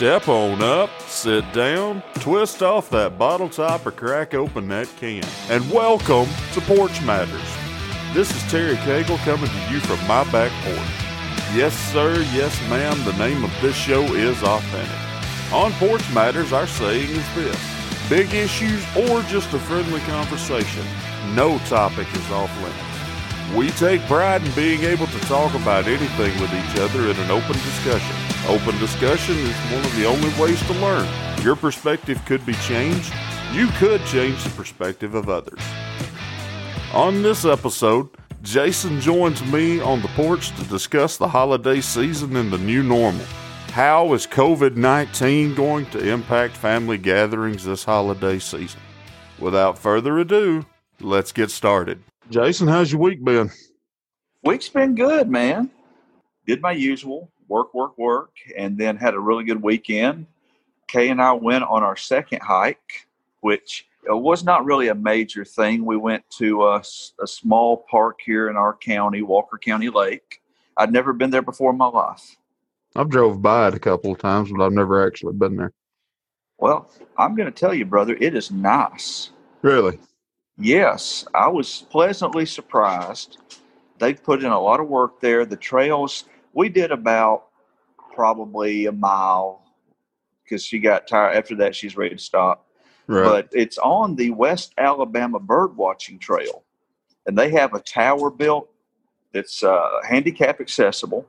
Step on up, sit down, twist off that bottle top, or crack open that can. And welcome to Porch Matters. This is Terry Cagle coming to you from my back porch. Yes, sir, yes, ma'am, the name of this show is Authentic. On Porch Matters, our saying is this big issues or just a friendly conversation, no topic is off limits. We take pride in being able to talk about anything with each other in an open discussion. Open discussion is one of the only ways to learn. Your perspective could be changed. You could change the perspective of others. On this episode, Jason joins me on the porch to discuss the holiday season and the new normal. How is COVID 19 going to impact family gatherings this holiday season? Without further ado, let's get started. Jason, how's your week been? Week's been good, man. Did my usual work, work, work, and then had a really good weekend. Kay and I went on our second hike, which uh, was not really a major thing. We went to a, a small park here in our county, Walker County Lake. I'd never been there before in my life. I've drove by it a couple of times, but I've never actually been there. Well, I'm going to tell you, brother, it is nice. Really? Yes, I was pleasantly surprised. They've put in a lot of work there. The trails, we did about probably a mile because she got tired. After that, she's ready to stop. Right. But it's on the West Alabama Bird Watching Trail, and they have a tower built that's uh, handicap accessible.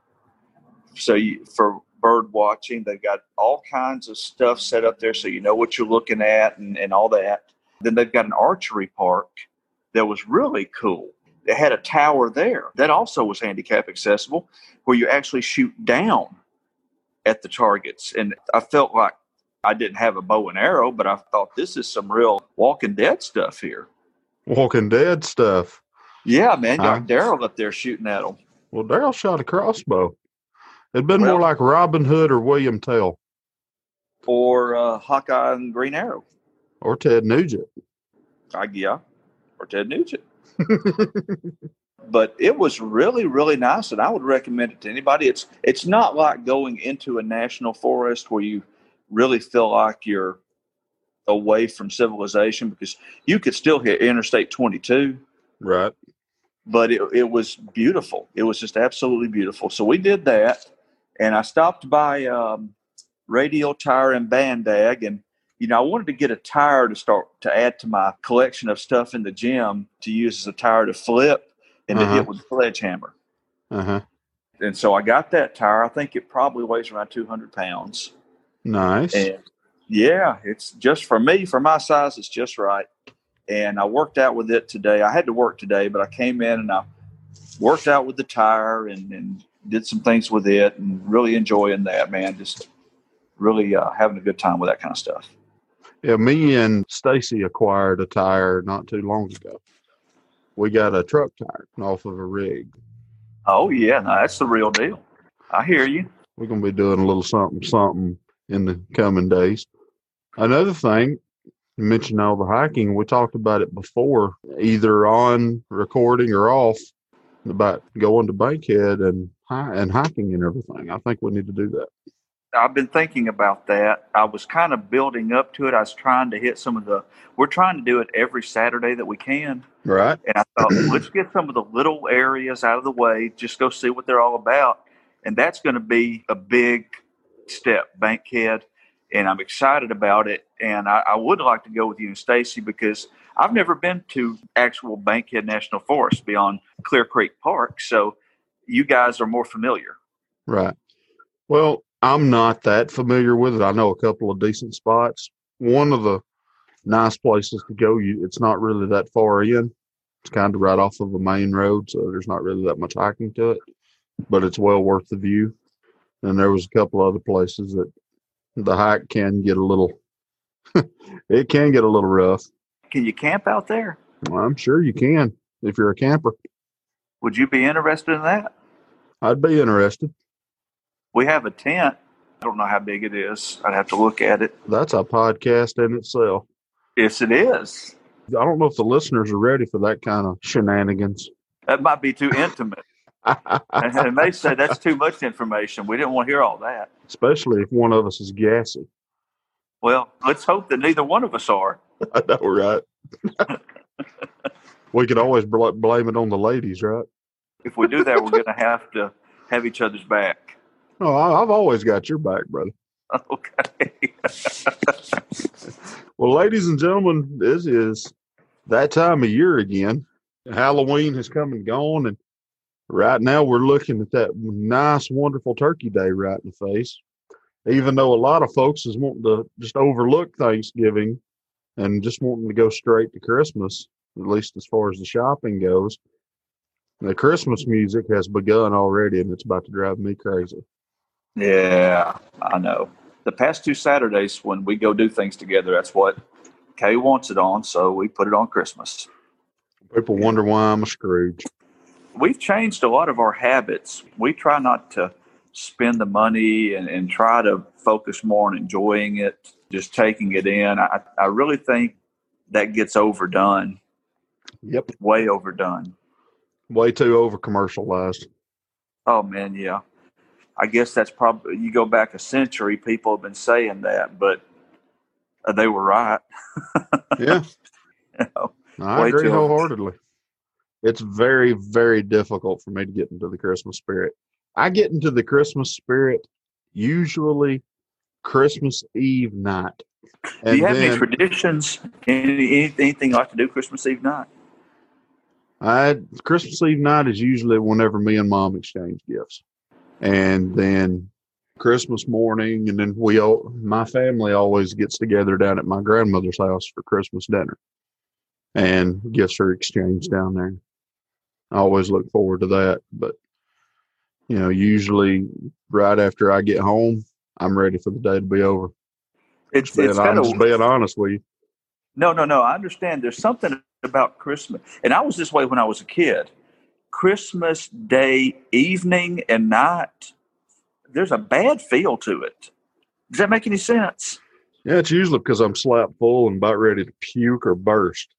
So you, for bird watching, they've got all kinds of stuff set up there, so you know what you're looking at and, and all that. Then they've got an archery park that was really cool. They had a tower there that also was handicap accessible where you actually shoot down at the targets. And I felt like I didn't have a bow and arrow, but I thought this is some real Walking Dead stuff here. Walking Dead stuff. Yeah, man. Got Daryl up there shooting at them. Well, Daryl shot a crossbow. It'd been well, more like Robin Hood or William Tell. Or uh, Hawkeye and Green Arrow or Ted Nugent. I, yeah, or Ted Nugent. but it was really, really nice, and I would recommend it to anybody. It's it's not like going into a national forest where you really feel like you're away from civilization because you could still hit Interstate 22. Right. But it, it was beautiful. It was just absolutely beautiful. So we did that, and I stopped by um, Radial Tire and Bandag, and you know, I wanted to get a tire to start to add to my collection of stuff in the gym to use as a tire to flip and uh-huh. to hit uh-huh. with a sledgehammer. Uh-huh. And so I got that tire. I think it probably weighs around 200 pounds. Nice. And yeah, it's just for me, for my size, it's just right. And I worked out with it today. I had to work today, but I came in and I worked out with the tire and, and did some things with it and really enjoying that, man. Just really uh, having a good time with that kind of stuff. Yeah, me and Stacy acquired a tire not too long ago. We got a truck tire off of a rig. Oh yeah, no, that's the real deal. I hear you. We're gonna be doing a little something something in the coming days. Another thing, you mentioned all the hiking. We talked about it before, either on recording or off, about going to Bankhead and and hiking and everything. I think we need to do that. I've been thinking about that. I was kind of building up to it. I was trying to hit some of the. We're trying to do it every Saturday that we can. Right. And I thought, let's get some of the little areas out of the way. Just go see what they're all about, and that's going to be a big step, Bankhead. And I'm excited about it. And I, I would like to go with you and Stacy because I've never been to actual Bankhead National Forest beyond Clear Creek Park. So you guys are more familiar. Right. Well, I'm not that familiar with it. I know a couple of decent spots. One of the nice places to go, you it's not really that far in. It's kind of right off of a main road, so there's not really that much hiking to it, but it's well worth the view. And there was a couple other places that the hike can get a little it can get a little rough. Can you camp out there? Well, I'm sure you can if you're a camper. Would you be interested in that? I'd be interested. We have a tent. I don't know how big it is. I'd have to look at it. That's a podcast in itself. Yes, it is. I don't know if the listeners are ready for that kind of shenanigans. That might be too intimate. and, they say that's too much information. We didn't want to hear all that. Especially if one of us is gassy. Well, let's hope that neither one of us are. I know, right? we could always bl- blame it on the ladies, right? If we do that, we're going to have to have each other's back. Oh, I- I've always got your back, brother. Okay. Well, ladies and gentlemen, this is that time of year again. Halloween has come and gone, and right now we're looking at that nice, wonderful Turkey Day right in the face. Even though a lot of folks is wanting to just overlook Thanksgiving and just wanting to go straight to Christmas, at least as far as the shopping goes. The Christmas music has begun already, and it's about to drive me crazy. Yeah, I know. The past two Saturdays when we go do things together, that's what Kay wants it on, so we put it on Christmas. People wonder why I'm a Scrooge. We've changed a lot of our habits. We try not to spend the money and, and try to focus more on enjoying it, just taking it in. I, I really think that gets overdone, Yep. way overdone. Way too over commercialized. Oh man, yeah. I guess that's probably you go back a century. People have been saying that, but uh, they were right. Yeah. You know? I agree wholeheartedly. It's very, very difficult for me to get into the Christmas spirit. I get into the Christmas spirit usually Christmas Eve night. do you have any traditions? Any, any- anything like to do Christmas Eve night? I Christmas Eve night is usually whenever me and mom exchange gifts. And then Christmas morning and then we all my family always gets together down at my grandmother's house for Christmas dinner. And gifts are exchanged down there. I always look forward to that. But you know, usually right after I get home, I'm ready for the day to be over. It's, it's kind of being honest with you. No, no, no. I understand. There's something about Christmas, and I was this way when I was a kid. Christmas Day evening and night, there's a bad feel to it. Does that make any sense? Yeah, it's usually because I'm slap full and about ready to puke or burst.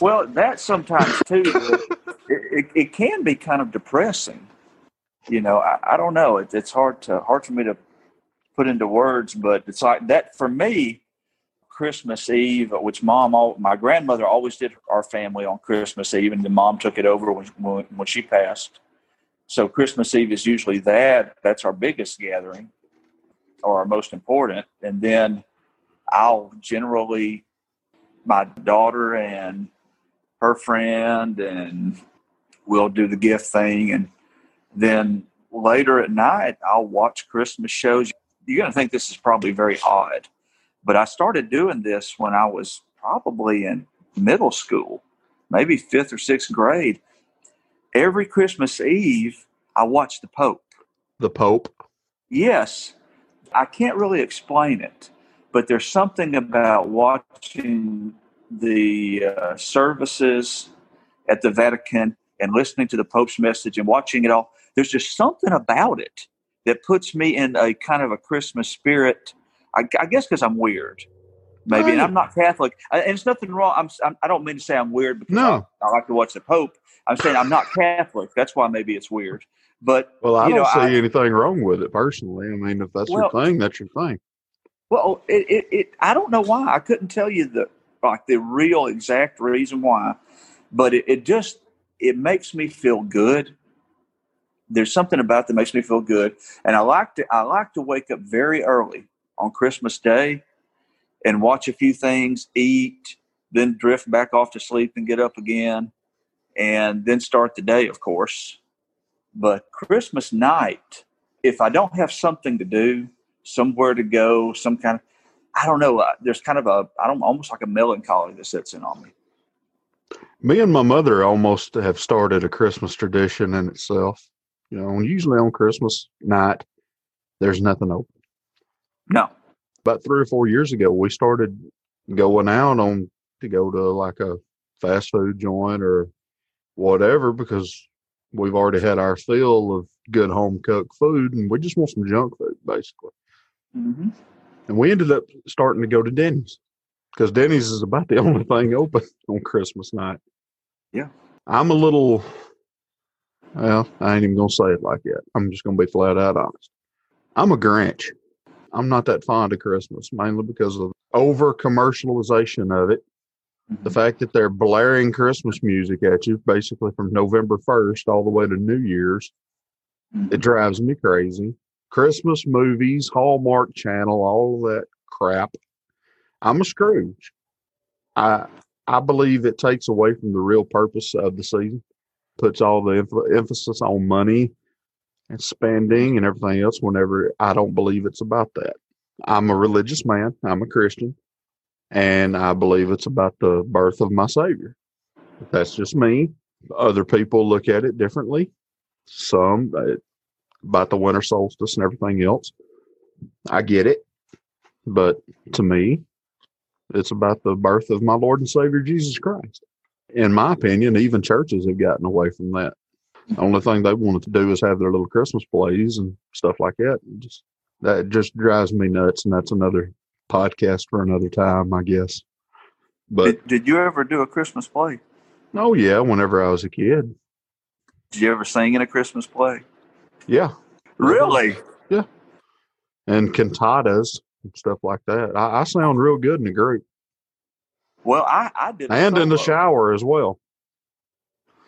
Well, that sometimes too. it, it, it can be kind of depressing. You know, I, I don't know. It, it's hard to hard for me to put into words, but it's like that for me. Christmas Eve, which mom, all, my grandmother always did our family on Christmas Eve, and the mom took it over when, when when she passed. So Christmas Eve is usually that. That's our biggest gathering, or our most important, and then I'll generally my daughter and her friend and we'll do the gift thing and then later at night i'll watch christmas shows you're going to think this is probably very odd but i started doing this when i was probably in middle school maybe fifth or sixth grade every christmas eve i watch the pope The Pope. Yes, I can't really explain it, but there's something about watching the uh, services at the Vatican and listening to the Pope's message and watching it all. There's just something about it that puts me in a kind of a Christmas spirit. I, I guess because I'm weird, maybe, and I'm not Catholic. Uh, and it's nothing wrong. I'm, I'm, I don't mean to say I'm weird because No. I, I like to watch the Pope. I'm saying I'm not Catholic. That's why maybe it's weird. But Well, I don't know, see I- anything wrong with it personally. I mean, if that's Well- your thing, that's your thing. Well, it, it, it I don't know why. I couldn't tell you the like the real exact reason why, but it, it just it makes me feel good. There's something about it that makes me feel good, and I like to I like to wake up very early on Christmas Day and watch a few things, eat, then drift back off to sleep and get up again, and then start the day, of course. But Christmas night, if I don't have something to do, somewhere to go, some kind of, I don't know. There's kind of a, I don't, almost like a melancholy that sets in on me. Me and my mother almost have started a Christmas tradition in itself. You know, usually on Christmas night, there's nothing open. No, About three or four years ago, we started going out on to go to like a fast food joint or whatever because we've already had our fill of good home cooked food and we just want some junk food basically. hmm And we ended up starting to go to Denny's because Denny's is about the only thing open on Christmas night. Yeah. I'm a little, Well, I ain't even gonna say it like that. I'm just gonna be flat out honest. I'm a Grinch. I'm not that fond of Christmas, mainly because of over commercialization of it. The fact that they're blaring Christmas music at you basically from November 1st all the way to New Year's, Mhm. it drives me crazy. Christmas movies, Hallmark Channel, all that crap. I'm a Scrooge. I I believe it takes away from the real purpose of the season, puts all the emph- emphasis on money and spending and everything else. Whenever I don't believe it's about that, I'm a religious man. I'm a Christian, and I believe it's about the birth of my Savior. That's just me. Other people look at it differently. Some uh, about the winter solstice and everything else. I get it, but to me, it's about the birth of my Lord and Savior Jesus Christ. In my opinion, even churches have gotten away from that. The only thing they wanted to do is have their little Christmas plays and stuff like that. And just that just drives me nuts, and that's another podcast for another time, I guess. But Did, did you ever do a Christmas play? oh yeah, whenever I was a kid, Did you ever sing in a Christmas play? yeah, Really? Yeah. And cantatas and stuff like that. I, I sound real good in the group Well, I, I did. a and in the shower as well.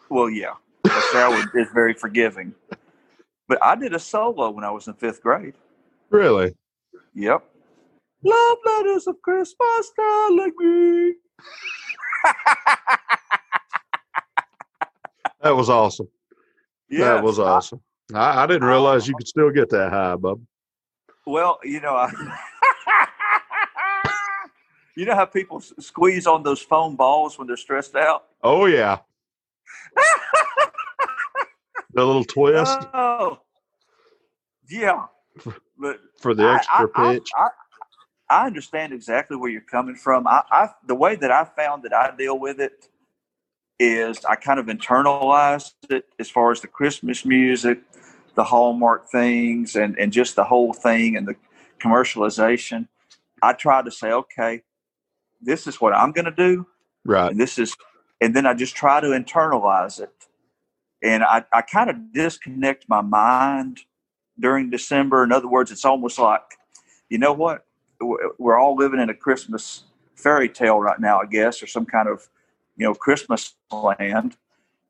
Well, yeah, shower is very forgiving. But I did a solo when I was in fifth grade. Really? Yep. Love letters of Christmas telling me. That was awesome. That was awesome. I, I didn't realize you could still get that high, bub. Well, you know, I, you know how people squeeze on those foam balls when they're stressed out. Oh yeah. the little twist Oh, yeah. But for the extra I, I- pitch. I, I understand exactly where you're coming from. I, I the way that I found that I deal with it is I kind of internalized it as far as the Christmas music, the Hallmark things, and and just the whole thing and the commercialization. I try to say, okay, this is what I'm going to do, right. and this is, and then I just try to internalize it, and I I kind of disconnect my mind during December. In other words, it's almost like, you know what? We're all living in a Christmas fairy tale right now, I guess, or some kind of, you know, Christmas land.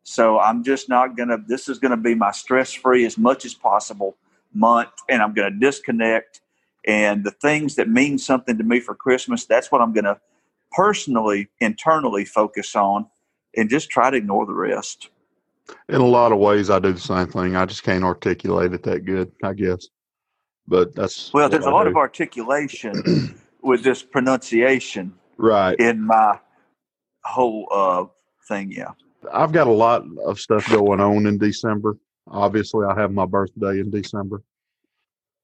So I'm just not going to, this is going to be my stress free as much as possible month, and I'm going to disconnect. And the things that mean something to me for Christmas, that's what I'm going to personally, internally focus on and just try to ignore the rest. In a lot of ways, I do the same thing. I just can't articulate it that good, I guess. But that's Well, there's a lot do. of articulation with this pronunciation right. in my whole uh, thing. Yeah. I've got a lot of stuff going on in December. Obviously, I have my birthday in December.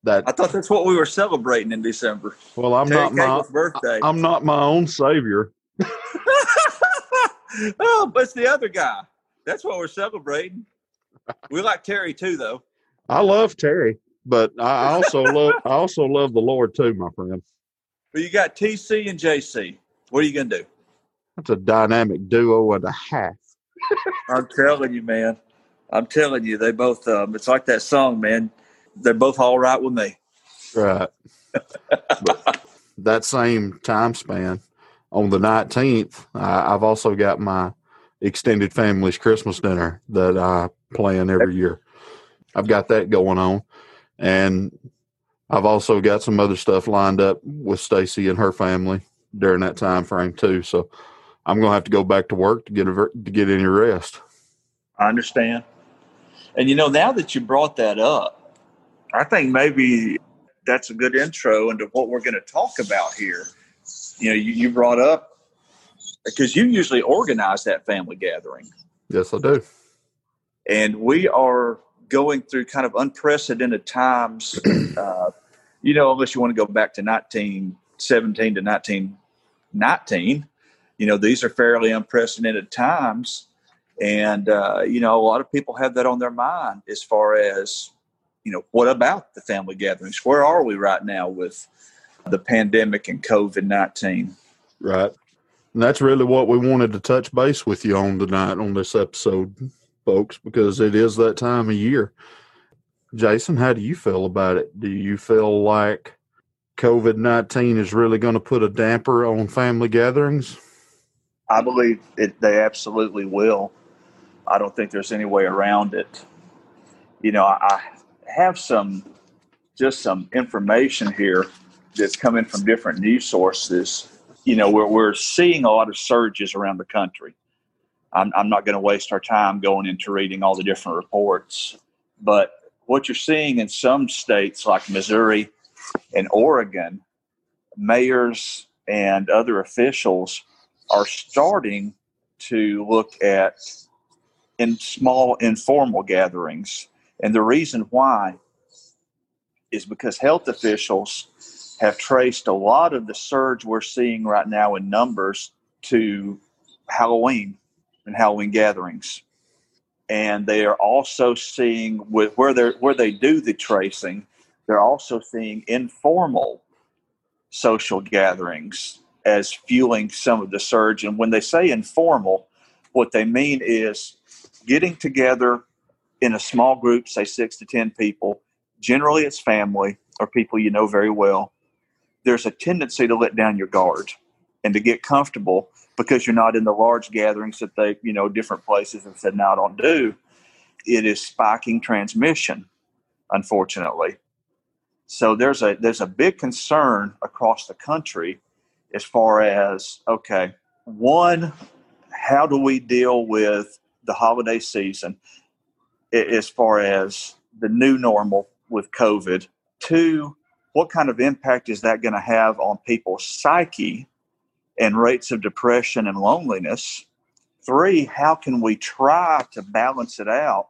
That I thought that's what we were celebrating in December. well, I'm Terry not my birthday. I'm not my own savior. oh, but it's the other guy. That's what we're celebrating. We like Terry too, though. I love Terry, but I also love I also love the Lord too, my friend. But you got TC and JC. What are you gonna do? That's a dynamic duo and a half. I'm telling you, man. I'm telling you, they both. Um, it's like that song, man. They're both all right with me. Right. but that same time span, on the 19th, I, I've also got my extended family's Christmas dinner that I plan every year. I've got that going on. And I've also got some other stuff lined up with Stacy and her family during that time frame too. So I'm gonna have to go back to work to get a, to get any rest. I understand. And you know, now that you brought that up, I think maybe that's a good intro into what we're going to talk about here. You know, you, you brought up because you usually organize that family gathering, Yes, I do. and we are going through kind of unprecedented times. Uh, you know, unless you want to go back to 1917 to 1919, you know, these are fairly unprecedented times. And, uh, you know, a lot of people have that on their mind as far as, you know, what about the family gatherings? Where are we right now with the pandemic and COVID 19? Right. And that's really what we wanted to touch base with you on tonight on this episode folks because it is that time of year. Jason, how do you feel about it? Do you feel like COVID 19 is really going to put a damper on family gatherings? I believe it, they absolutely will. I don't think there's any way around it. You know, I have some just some information here that's coming from different news sources. You know, we're, we're seeing a lot of surges around the country. I'm, I'm not going to waste our time going into reading all the different reports, but what you're seeing in some states like Missouri and Oregon, mayors and other officials are starting to look at in small informal gatherings. And the reason why is because health officials have traced a lot of the surge we're seeing right now in numbers to Halloween and Halloween gatherings. And they are also seeing with where they where they do the tracing, they're also seeing informal social gatherings as fueling some of the surge. And when they say informal, what they mean is getting together in a small group, say six to 10 people. Generally, it's family or people you know very well. There's a tendency to let down your guard and to get comfortable because you're not in the large gatherings that they, you know, different places have said, now don't do. It is spiking transmission, unfortunately. So there's a there's a big concern across the country as far as okay, one, how do we deal with the holiday season as far as the new normal with COVID? Two, what kind of impact is that going to have on people's psyche and rates of depression and loneliness? Three, how can we try to balance it out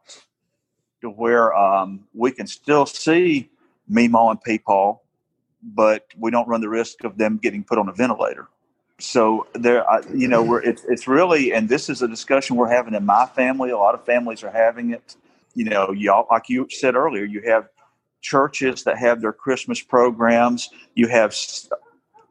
to where um, we can still see Meemaw and Peepaw but we don't run the risk of them getting put on a ventilator. So there, you know, we're it's it's really, and this is a discussion we're having in my family. A lot of families are having it. You know, y'all, like you said earlier, you have churches that have their Christmas programs. You have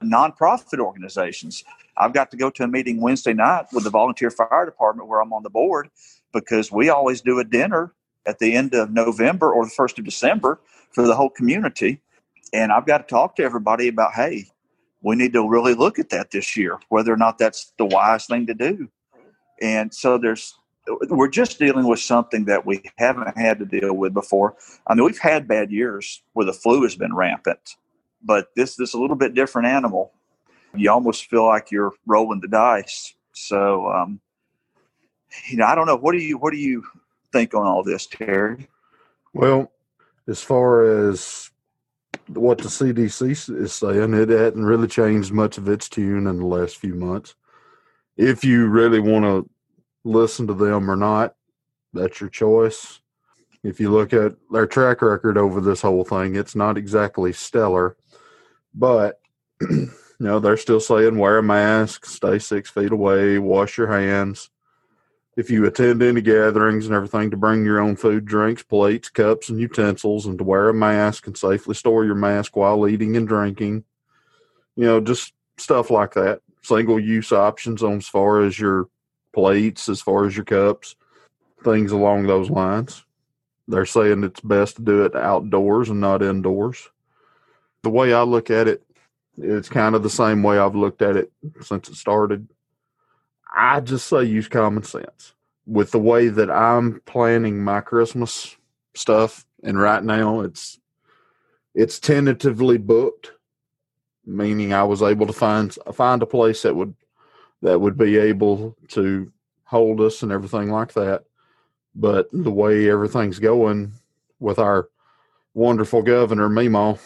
nonprofit organizations. I've got to go to a meeting Wednesday night with the volunteer fire department where I'm on the board because we always do a dinner at the end of November or the first of December for the whole community and I've got to talk to everybody about, hey, we need to really look at that this year, whether or not that's the wise thing to do. And so there's, we're just dealing with something that we haven't had to deal with before. I mean, we've had bad years where the flu has been rampant, but this this a little bit different animal. You almost feel like you're rolling the dice. So, um, you know, I don't know. What do you what do you think on all this, Terry? Well, as far as what the CDC is saying. It hadn't really changed much of its tune in the last few months. If you really want to listen to them or not, that's your choice. If you look at their track record over this whole thing, it's not exactly stellar, but you know they're still saying wear a mask, stay six feet away, wash your hands if you attend any gatherings and everything, to bring your own food, drinks, plates, cups, and utensils, and to wear a mask and safely store your mask while eating and drinking. You know, just stuff like that. Single use options on as far as your plates, as far as your cups, things along those lines. They're saying it's best to do it outdoors and not indoors. The way I look at it, it's kind of the same way I've looked at it since it started I just say use common sense. With the way that I'm planning my Christmas stuff, and right now it's it's tentatively booked, meaning I was able to find find a place that would that would be able to hold us and everything like that. But the way everything's going with our wonderful governor Meemaw,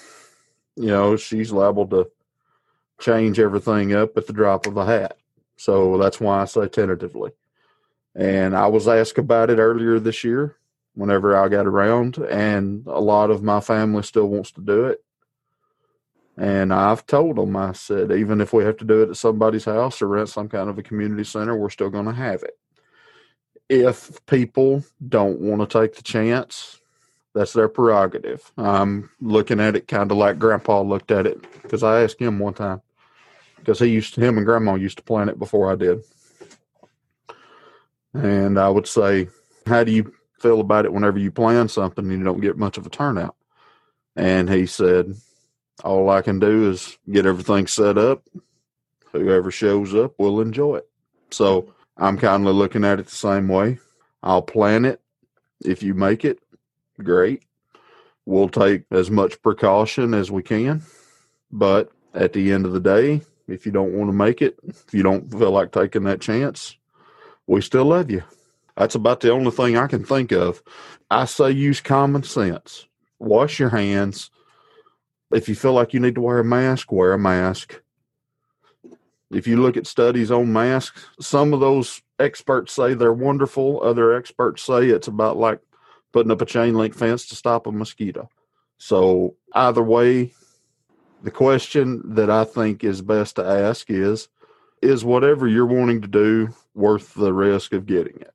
you know, she's liable to change everything up at the drop of a hat. So that's why I say tentatively. And I was asked about it earlier this year whenever I got around, and a lot of my family still wants to do it. And I've told them, I said, even if we have to do it at somebody's house or rent some kind of a community center, we're still going to have it. If people don't want to take the chance, that's their prerogative. I'm looking at it kind of like Grandpa looked at it because I asked him one time because he used to, him and grandma used to plant it before I did. And I would say, How do you feel about it whenever you plan something and you don't get much of a turnout? And he said, All I can do is get everything set up. Whoever shows up will enjoy it. So I'm kind of looking at it the same way. I'll plan it. If you make it, great. We'll take as much precaution as we can. But at the end of the day, if you don't want to make it, if you don't feel like taking that chance, we still love you. That's about the only thing I can think of. I say use common sense. Wash your hands. If you feel like you need to wear a mask, wear a mask. If you look at studies on masks, some of those experts say they're wonderful. Other experts say it's about like putting up a chain link fence to stop a mosquito. So, either way, the question that I think is best to ask is Is whatever you're wanting to do worth the risk of getting it?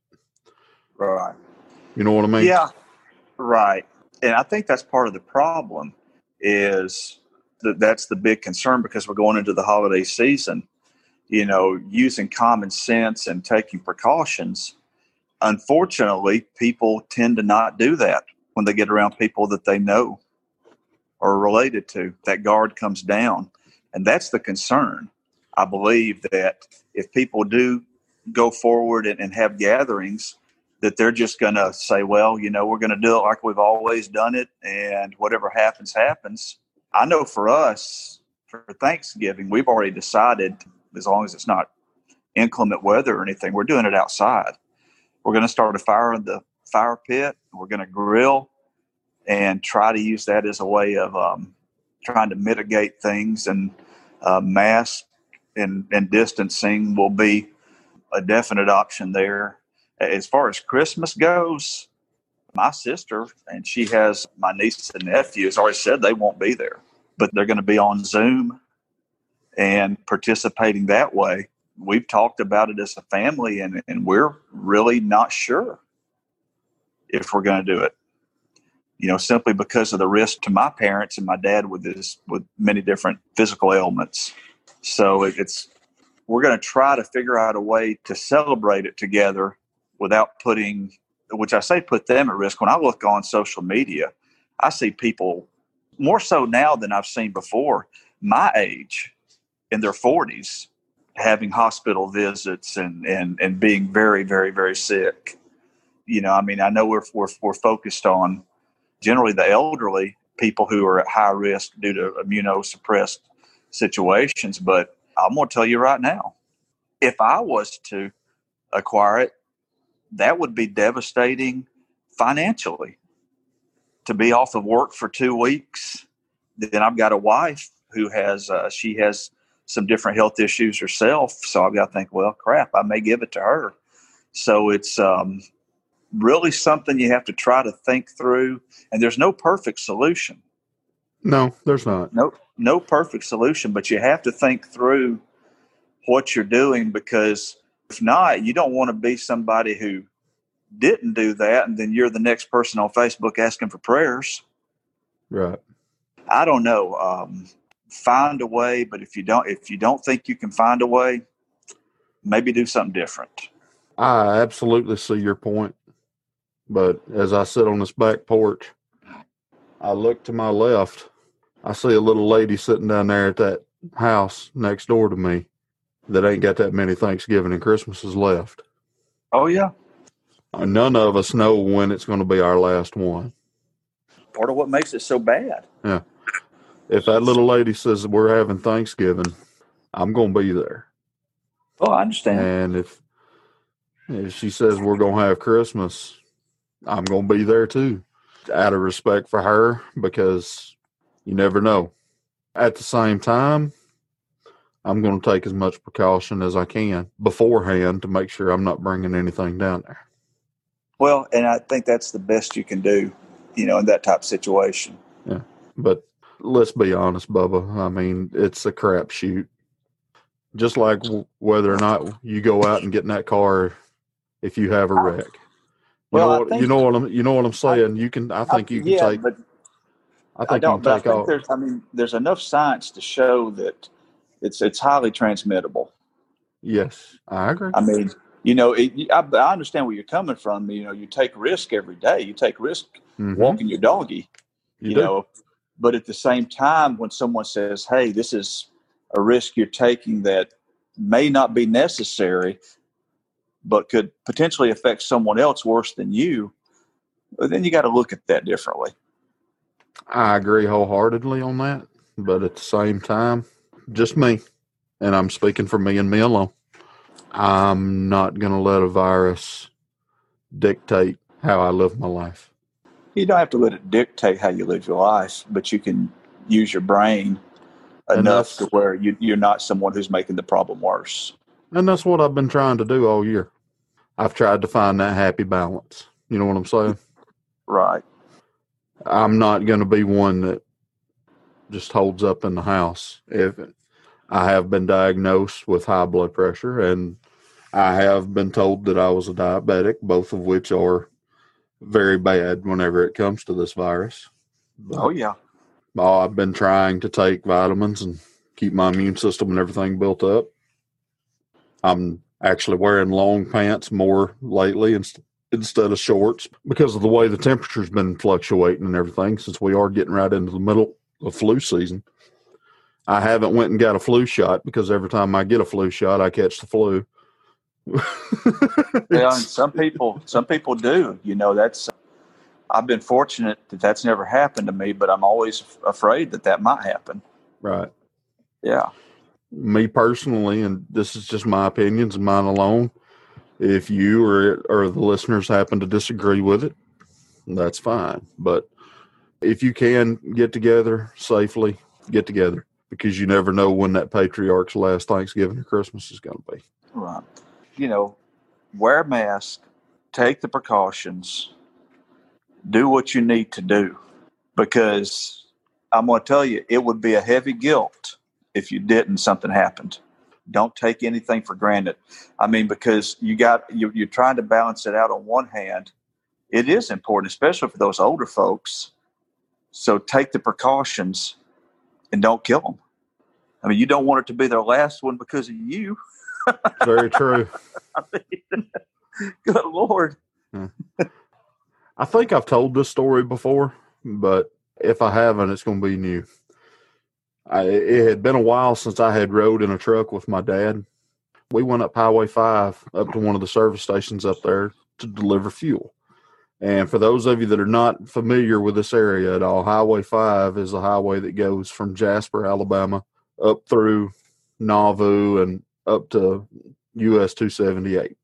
Right. You know what I mean? Yeah. Right. And I think that's part of the problem is that that's the big concern because we're going into the holiday season. You know, using common sense and taking precautions. Unfortunately, people tend to not do that when they get around people that they know or related to. That guard comes down. And that's the concern. I believe that if people do go forward and, and have gatherings, that they're just going to say, well, you know, we're going to do it like we've always done it, and whatever happens, happens. I know for us, for Thanksgiving, we've already decided, as long as it's not inclement weather or anything, we're doing it outside. We're going to start a fire in the fire pit. We're going to grill and try to use that as a way of um, trying to mitigate things. And uh, mask and, and distancing will be a definite option there as far as Christmas goes, my sister and she has my niece and nephew has already said they won't be there, but they're going to be on Zoom and participating that way. We've talked about it as a family, and, and we're really not sure if we're going to do it. You know, simply because of the risk to my parents and my dad with his with many different physical ailments. So it, it's we're going to try to figure out a way to celebrate it together without putting, which I say put them at risk. When I look on social media, I see people more so now than I've seen before, my age in their 40s having hospital visits and, and, and being very, very, very sick. You know, I mean, I know we're, we're, we're focused on generally the elderly people who are at high risk due to immunosuppressed situations. But I'm going to tell you right now, if I was to acquire it, that would be devastating financially. To be off of work for two weeks, then I've got a wife who has uh, she has some different health issues herself, so I've got to think, well, crap, I may give it to her. So it's um, really something you have to try to think through, and there's no perfect solution. No, there's not. No, no perfect solution, but you have to think through what you're doing because if not, you don't want to be somebody who didn't do that, and then you're the next person on Facebook asking for prayers. Right. I don't know. Um, find a way, but if you don't, if you don't think you can find a way, maybe do something different. I absolutely see your point, but as I sit on this back porch, I look to my left. I see a little lady sitting down there at that house next door to me that ain't got that many Thanksgiving and Christmases left. Oh yeah. Uh, none of us know when it's going to be our last one. Part of what makes it so bad. Yeah. If that little lady says we're having Thanksgiving, I'm going to be there. Oh, I understand. And if if she says we're going to have Christmas, I'm going to be there too. Out of respect for her because you never know. At the same time, I'm going to take as much precaution as I can beforehand to make sure I'm not bringing anything down there. Well, and I think that's the best you can do, you know, in that type of situation. Yeah. But let's be honest, Bubba. I mean, it's a crapshoot. Just like whether or not you go out and get in that car if you have a wreck. You well, know what, you know what I'm you know what I'm saying. I, you can I think I, you can yeah, take. But I think I you can take I off. There's, I mean, there's enough science to show that it's it's highly transmittable. Yes, I agree. I mean, You know, it, I, I, understand where you're coming from. You know, you take risk every day. You take risk mm-hmm. walking your doggy. You, you know, but at the same time, when someone says, "Hey, this is a risk you're taking that may not be necessary, but could potentially affect someone else worse than you," well, then you got to look at that differently. I agree wholeheartedly on that, but at the same time, just me, and I'm speaking for me and me alone. I'm not going to let a virus dictate how I live my life. You don't have to let it dictate how you live your life, but you can use your brain enough to where you, you're not someone who's making the problem worse. And that's what I've been trying to do all year. I've tried to find that happy balance. You know what I'm saying? Right. I'm not going to be one that just holds up in the house. If I have been diagnosed with high blood pressure and I have been told that I was a diabetic, both of which are very bad whenever it comes to this virus. But, oh, yeah. Oh, I've been trying to take vitamins and keep my immune system and everything built up. I'm actually wearing long pants more lately inst- instead of shorts because of the way the temperature's been fluctuating and everything since we are getting right into the middle of flu season. I haven't went and got a flu shot because every time I get a flu shot, I catch the flu. yeah, and some people, some people do. You know, that's. I've been fortunate that that's never happened to me, but I'm always afraid that that might happen. Right. Yeah. Me personally, and this is just my opinions and mine alone. If you or or the listeners happen to disagree with it, that's fine. But if you can get together safely, get together because you never know when that patriarch's last Thanksgiving or Christmas is going to be. Right you know, wear a mask, take the precautions, do what you need to do. Because I'm going to tell you, it would be a heavy guilt if you didn't, something happened. Don't take anything for granted. I mean, because you got, you, you're trying to balance it out on one hand. It is important, especially for those older folks. So take the precautions and don't kill them. I mean, you don't want it to be their last one because of you. Very true. I mean, good Lord. Hmm. I think I've told this story before, but if I haven't, it's going to be new. I, it had been a while since I had rode in a truck with my dad. We went up Highway 5 up to one of the service stations up there to deliver fuel. And for those of you that are not familiar with this area at all, Highway 5 is a highway that goes from Jasper, Alabama, up through Nauvoo and up to US 278.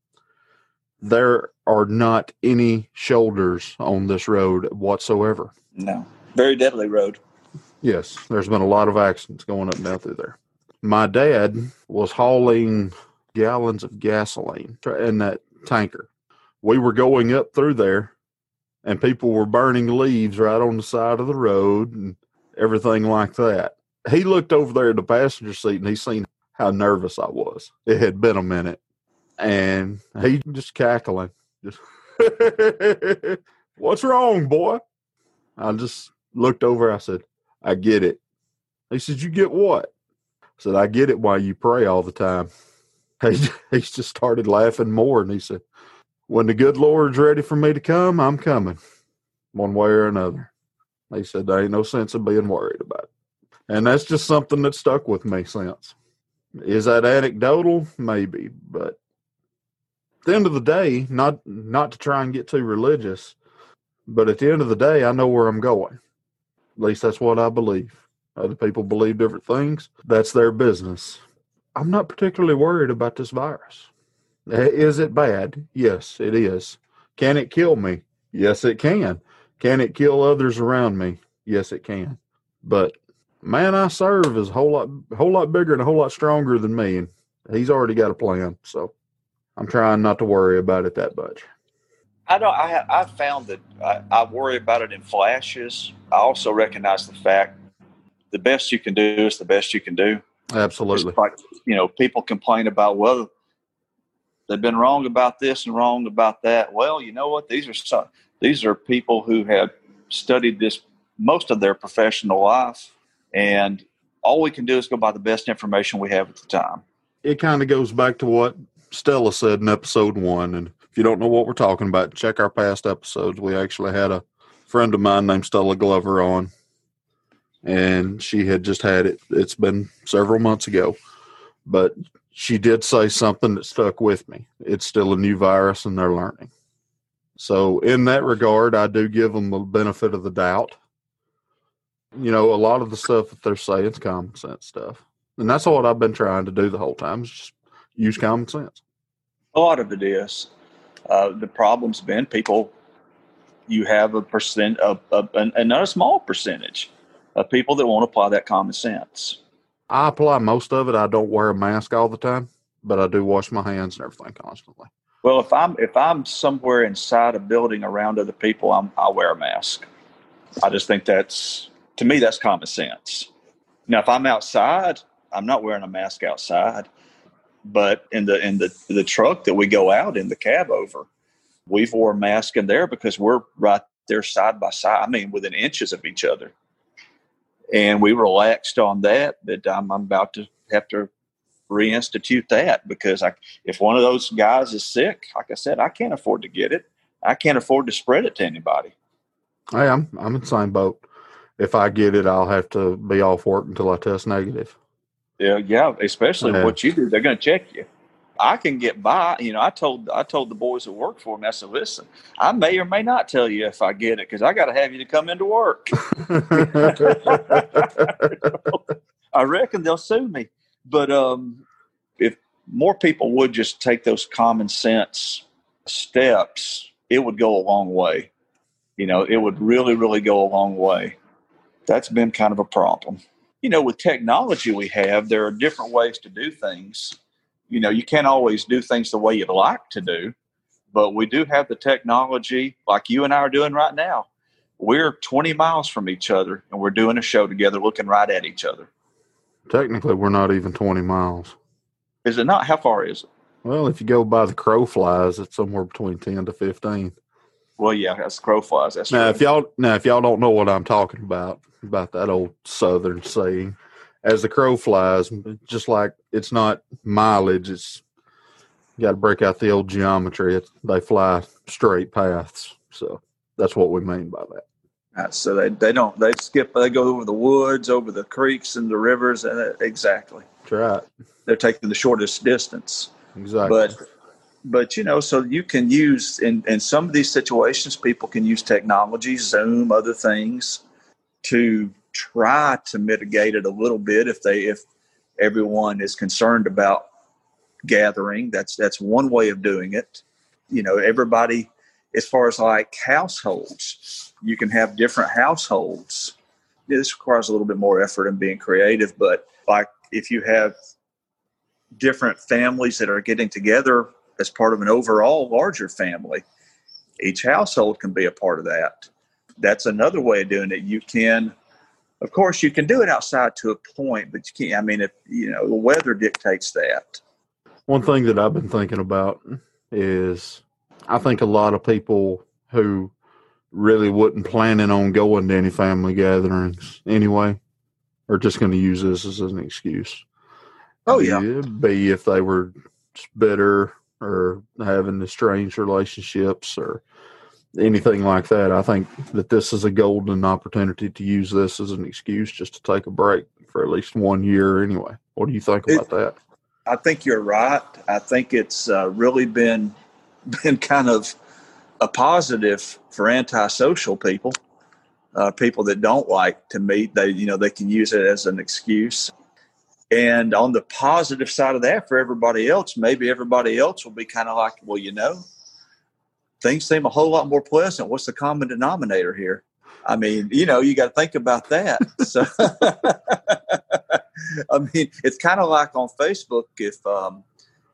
There are not any shoulders on this road whatsoever. No. Very deadly road. Yes, there's been a lot of accidents going up and down through there. My dad was hauling gallons of gasoline in that tanker. We were going up through there, and people were burning leaves right on the side of the road and everything like that. He looked over there at the passenger seat and he seen how nervous I was. It had been a minute, and he just cackling, just "What's wrong, boy?" I just looked over. I said, "I get it." He said, "You get what?" I said, "I get it. Why you pray all the time." He he just started laughing more, and he said, "When the good Lord's ready for me to come, I'm coming, one way or another." He said, "There ain't no sense in being worried about it," and that's just something that stuck with me since. Is that anecdotal? Maybe, but at the end of the day, not not to try and get too religious, but at the end of the day, I know where I'm going. At least that's what I believe. Other people believe different things. That's their business. I'm not particularly worried about this virus. Eh, is it bad? Yes, it is. Can it kill me? Yes, it can. Can it kill others around me? Yes, it can. But man I serve is a whole lot, whole lot bigger and a whole lot stronger than me, and he's already got a plan. So I'm trying not to worry about it that much. I don't. I I found that I, I worry about it in flashes. I also recognize the fact the best you can do is the best you can do. Absolutely. It's like you know, people complain about well, they've been wrong about this and wrong about that. Well, you know what? These are some, these are people who have studied this most of their professional life and all we can do is go by the best information we have at the time. It kind of goes back to what Stella said in episode one. And if you don't know what we're talking about, check our past episodes. We actually had a friend of mine named Stella Glover on, and she had just had it. It's been several months ago, but she did say something that stuck with me. It's still a new virus, and they're learning. So, in that regard, I do give them the benefit of the doubt. You know, a lot of the stuff that they're saying is common sense stuff. And that's what I've been trying to do the whole time is just use common sense. A lot of it is. Uh, the problem's been people, you have a percent of, of and not a small percentage of people that won't apply that common sense. I apply most of it. I don't wear a mask all the time, but I do wash my hands and everything constantly. Well, if I'm if I'm somewhere inside a building around other people, I'm, I'll wear a mask. I just think that's to me that's common sense. Now, if I'm outside, I'm not wearing a mask outside. But in the in the the truck that we go out in the cab over, we've wore a mask in there because we're right there side by side. I mean, within inches of each other. And we relaxed on that. But I'm, I'm about to have to reinstitute that because I, if one of those guys is sick, like I said, I can't afford to get it. I can't afford to spread it to anybody. I am. I'm in the same boat. If I get it, I'll have to be off work until I test negative. Yeah, yeah. Especially yeah. what you do, they're going to check you. I can get by. You know, I told I told the boys that work for me. I said, "Listen, I may or may not tell you if I get it because I got to have you to come into work." I reckon they'll sue me. But um, if more people would just take those common sense steps, it would go a long way. You know, it would really, really go a long way. That's been kind of a problem. You know, with technology we have, there are different ways to do things. You know, you can't always do things the way you'd like to do, but we do have the technology like you and I are doing right now. We're 20 miles from each other and we're doing a show together looking right at each other. Technically, we're not even 20 miles. Is it not? How far is it? Well, if you go by the crow flies, it's somewhere between 10 to 15. Well, yeah, that's crow flies. That's now, if y'all now if y'all don't know what I'm talking about about that old Southern saying, as the crow flies, just like it's not mileage, it's got to break out the old geometry. It's, they fly straight paths, so that's what we mean by that. Uh, so they, they don't they skip they go over the woods over the creeks and the rivers and it, exactly. That's right. They're taking the shortest distance. Exactly. But but you know so you can use in in some of these situations people can use technology zoom other things to try to mitigate it a little bit if they if everyone is concerned about gathering that's that's one way of doing it you know everybody as far as like households you can have different households. This requires a little bit more effort and being creative, but like if you have different families that are getting together as part of an overall larger family, each household can be a part of that. That's another way of doing it. You can, of course, you can do it outside to a point, but you can't. I mean, if you know the weather dictates that. One thing that I've been thinking about is I think a lot of people who really wasn't planning on going to any family gatherings anyway, are just going to use this as an excuse. Oh yeah, It'd be if they were bitter or having estranged relationships or anything like that. I think that this is a golden opportunity to use this as an excuse just to take a break for at least one year anyway. What do you think about it, that? I think you're right. I think it's uh, really been been kind of a positive for antisocial people, uh, people that don't like to meet. They you know they can use it as an excuse. And on the positive side of that, for everybody else, maybe everybody else will be kind of like, well, you know, things seem a whole lot more pleasant. What's the common denominator here? I mean, you know, you got to think about that. So, I mean, it's kind of like on Facebook if um,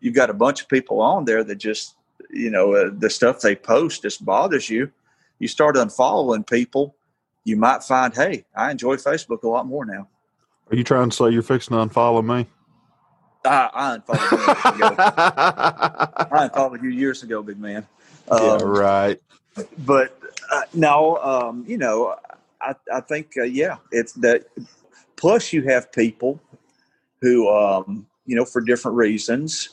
you've got a bunch of people on there that just you know uh, the stuff they post just bothers you you start unfollowing people you might find hey i enjoy facebook a lot more now are you trying to say you're fixing to unfollow me i, I unfollowed you i unfollowed you years ago big man um, yeah right but uh, no um, you know i, I think uh, yeah it's that plus you have people who um, you know for different reasons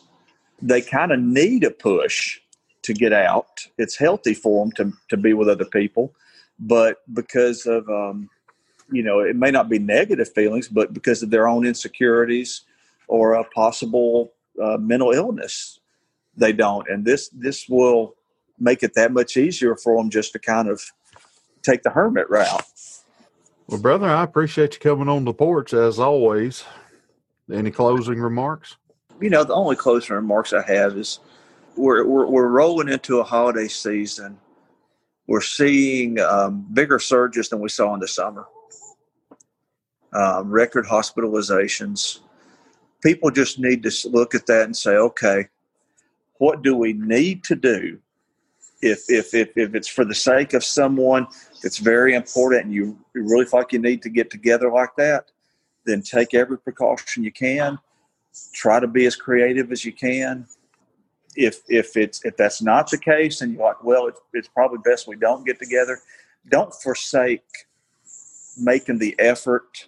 they kind of need a push to get out. It's healthy for them to, to be with other people, but because of, um, you know, it may not be negative feelings, but because of their own insecurities or a possible uh, mental illness, they don't. And this this will make it that much easier for them just to kind of take the hermit route. Well, brother, I appreciate you coming on the porch as always. Any closing remarks? You know, the only closing remarks I have is we're we're, we're rolling into a holiday season. We're seeing um, bigger surges than we saw in the summer. Um, record hospitalizations. People just need to look at that and say, okay, what do we need to do if if if, if it's for the sake of someone that's very important and you, really feel like you need to get together like that, then take every precaution you can. Try to be as creative as you can. If if it's if that's not the case and you're like, well, it's, it's probably best we don't get together. Don't forsake making the effort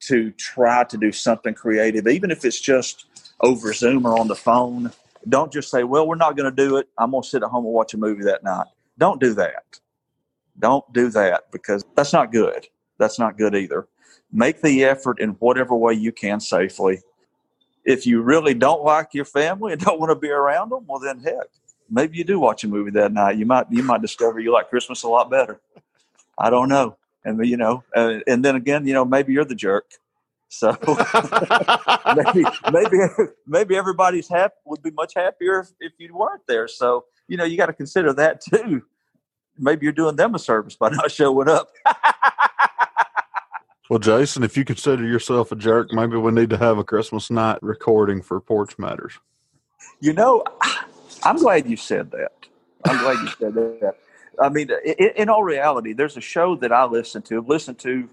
to try to do something creative, even if it's just over Zoom or on the phone don't just say, well, we're not going to do it. I'm going to sit at home and watch a movie that night. Don't do that. Don't do that because that's not good. That's not good either. Make the effort in whatever way you can safely. If you really don't like your family and don't want to be around them, well, then heck, maybe you do watch a movie that night. You might you might discover you like Christmas a lot better. I don't know. And you know, uh, and then again, you know, maybe you're the jerk so maybe maybe maybe everybody's happy would be much happier if, if you weren't there. So you know you got to consider that too. Maybe you're doing them a service by not showing up. well, Jason, if you consider yourself a jerk, maybe we need to have a Christmas night recording for Porch Matters. You know, I'm glad you said that. I'm glad you said that. I mean, in, in all reality, there's a show that I listen to, listen to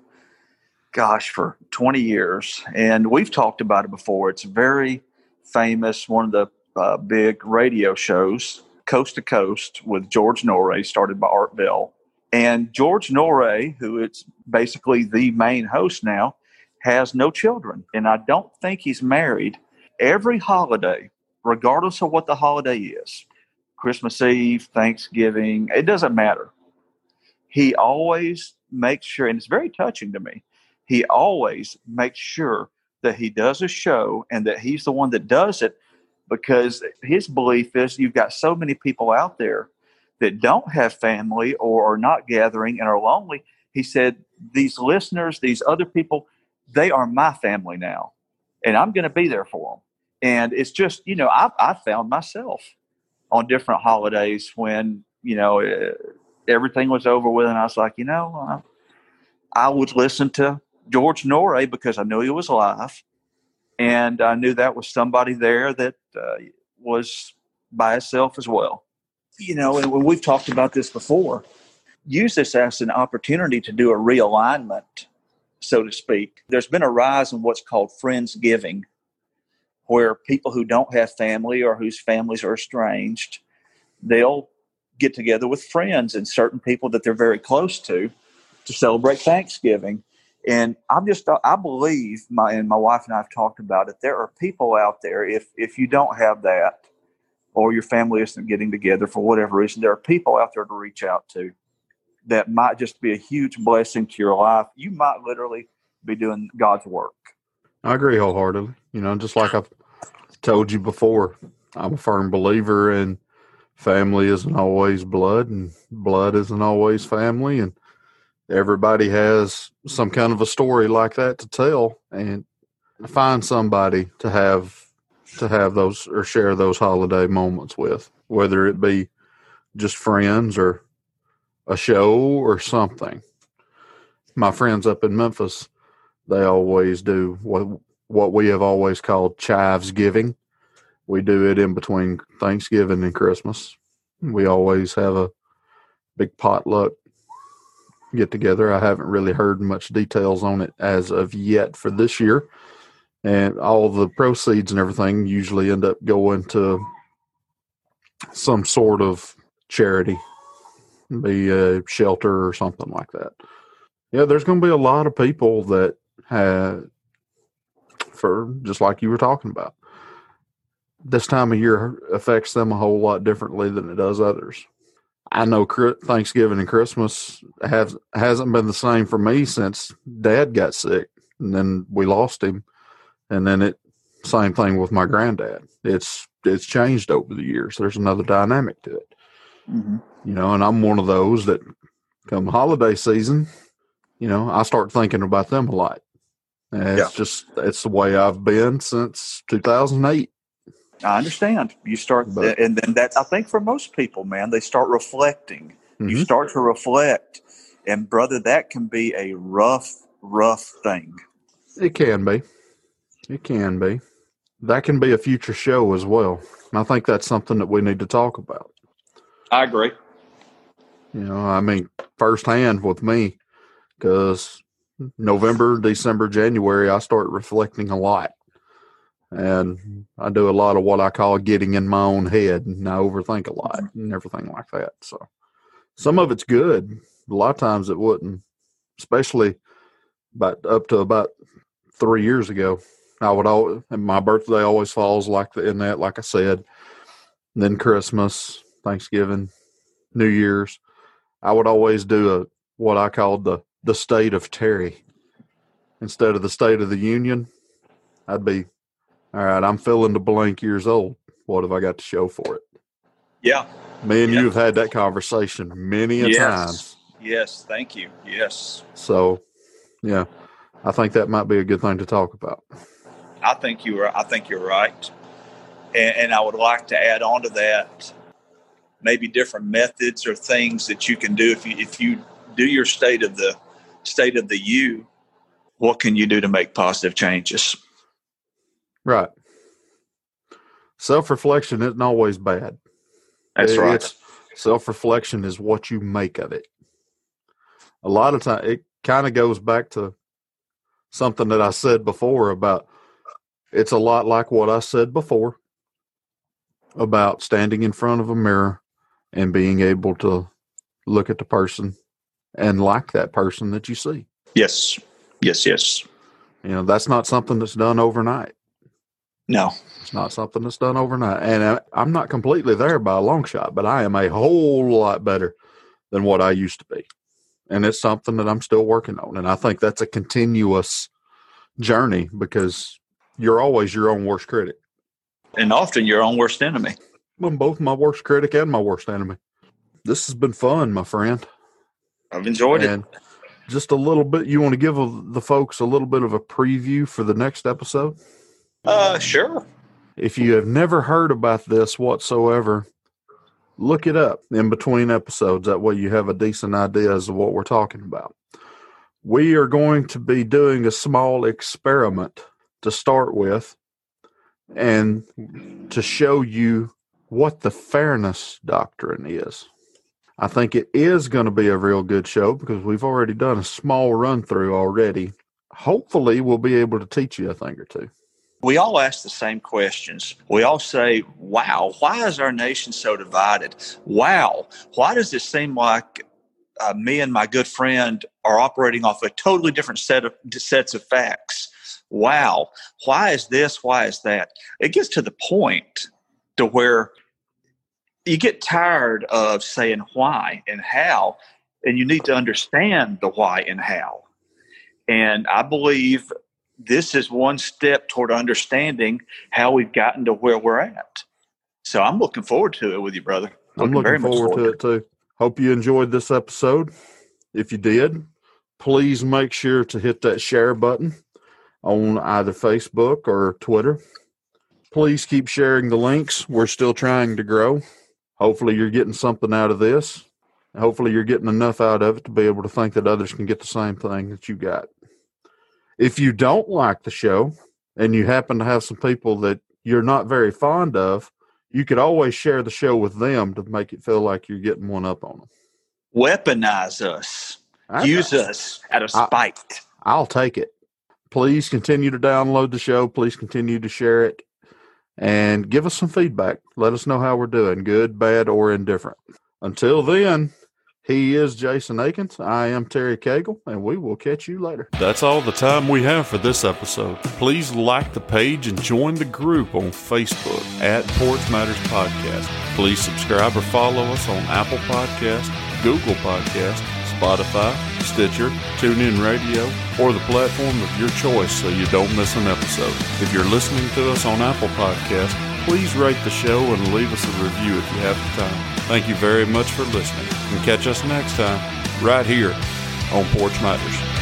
gosh, for 20 years. And we've talked about it before. It's very famous, one of the uh, big radio shows, Coast to Coast, with George Noory, started by Art Bell. And George Noory, who is basically the main host now, has no children. And I don't think he's married. Every holiday, regardless of what the holiday is, Christmas Eve, Thanksgiving, it doesn't matter. He always makes sure, and it's very touching to me, he always makes sure that he does a show and that he's the one that does it because his belief is you've got so many people out there that don't have family or are not gathering and are lonely. He said, These listeners, these other people, they are my family now, and I'm going to be there for them. And it's just, you know, I, I found myself on different holidays when, you know, eh, everything was over with, and I was like, you know, I would listen to George Noory because I knew he was alive, and I knew that was somebody there that uh, was by himself as well. You know, and we've talked about this before. Use this as an opportunity to do a realignment, so to speak. There's been a rise in what's called friendsgiving, where people who don't have family or whose families are estranged, they'll get together with friends and certain people that they're very close to to celebrate Thanksgiving. And I'm just, uh, I believe, my and my wife and I have talked about it. There are people out there. If if you don't have that, or your family isn't getting together for whatever reason, there are people out there to reach out to that might just be a huge blessing to your life. You might literally be doing God's work. I agree wholeheartedly. You know, just like I've told you before, I'm a firm believer in family isn't always blood, and blood isn't always family, and everybody has some kind of a story like that to tell and find somebody to have to have those or share those holiday moments with whether it be just friends or a show or something. My friends up in memphis they always do what what we have always called chives giving. We do it in between thanksgiving and christmas. We always have a big potluck get together. I haven't really heard much details on it as of yet for this year. And all the proceeds and everything usually end up going to some sort of charity, be a shelter or something like that. Yeah, there's going to be a lot of people that have, for just like you were talking about, this time of year affects them a whole lot differently than it does others. I know Thanksgiving and Christmas have hasn't been the same for me since Dad got sick, and then we lost him, and then it same thing with my granddad. It's it's changed over the years. There's another dynamic to it, mm-hmm. you know. And I'm one of those that come holiday season, you know, I start thinking about them a lot. And it's yeah. just it's the way I've been since 2008. I understand. You start, but, and then that I think for most people, man, they start reflecting. Mm-hmm. You start to reflect, and brother, that can be a rough, rough thing. It can be. It can be. That can be a future show as well. And I think that's something that we need to talk about. I agree. You know, I mean, firsthand with me, because November, December, January, I start reflecting a lot and mm-hmm. I do a lot of what I call getting in my own head, and I overthink a lot mm-hmm. and everything like that. So some of it's good. A lot of times it wouldn't, especially about up to about three years ago. I would always, and my birthday always falls like the, in that, like I said. And then Christmas, Thanksgiving, New Year's, I would always do a what I called the the state of Terry instead of the State of the Union. I'd be all right, I'm filling the blank years old. What have I got to show for it? Yeah. Me and yeah. you have had that conversation many a yes. times. Yes, thank you. Yes. So, yeah, I think that might be a good thing to talk about. I think you are. I think you're right, and, and I would like to add on to that maybe different methods or things that you can do if you if you do your state of the state of the you. What can you do to make positive changes? Right. Self reflection isn't always bad. That's it, right. Self reflection is what you make of it. A lot of time, it kind of goes back to something that I said before about it's a lot like what I said before about standing in front of a mirror and being able to look at the person and like that person that you see. Yes. Yes, yes. You know, that's not something that's done overnight. No, it's not something that's done overnight. And I'm not completely there by a long shot, but I am a whole lot better than what I used to be. And it's something that I'm still working on. And I think that's a continuous journey because you're always your own worst critic. And often your own worst enemy. I'm both my worst critic and my worst enemy. This has been fun, my friend. I've enjoyed and it. Just a little bit. You want to give the folks a little bit of a preview for the next episode? Uh, sure. If you have never heard about this whatsoever, look it up in between episodes. That way you have a decent idea as to what we're talking about. We are going to be doing a small experiment to start with and to show you what the fairness doctrine is. I think it is going to be a real good show because we've already done a small run through already. Hopefully, we'll be able to teach you a thing or two we all ask the same questions. We all say, wow, why is our nation so divided? Wow, why does it seem like uh, me and my good friend are operating off a totally different set of sets of facts? Wow, why is this? Why is that? It gets to the point to where you get tired of saying why and how, and you need to understand the why and how. And I believe this is one step toward understanding how we've gotten to where we're at. So I'm looking forward to it with you, brother. Looking I'm looking forward, forward to it too. Hope you enjoyed this episode. If you did, please make sure to hit that share button on either Facebook or Twitter. Please keep sharing the links. We're still trying to grow. Hopefully, you're getting something out of this. Hopefully, you're getting enough out of it to be able to think that others can get the same thing that you got. If you don't like the show and you happen to have some people that you're not very fond of, you could always share the show with them to make it feel like you're getting one up on them. Weaponize us. I Use know. us out of spite. I, I'll take it. Please continue to download the show. Please continue to share it and give us some feedback. Let us know how we're doing, good, bad, or indifferent. Until then, He is Jason Akins. I am Terry Cagle, and we will catch you later. That's all the time we have for this episode. Please like the page and join the group on Facebook at Porch Matters Podcast. Please subscribe or follow us on Apple Podcast, Google Podcast, Spotify, Stitcher, TuneIn Radio, or the platform of your choice so you don't miss an episode. If you're listening to us on Apple Podcast, please rate the show and leave us a review if you have the time. Thank you very much for listening, and catch us next time right here on Porch Matters.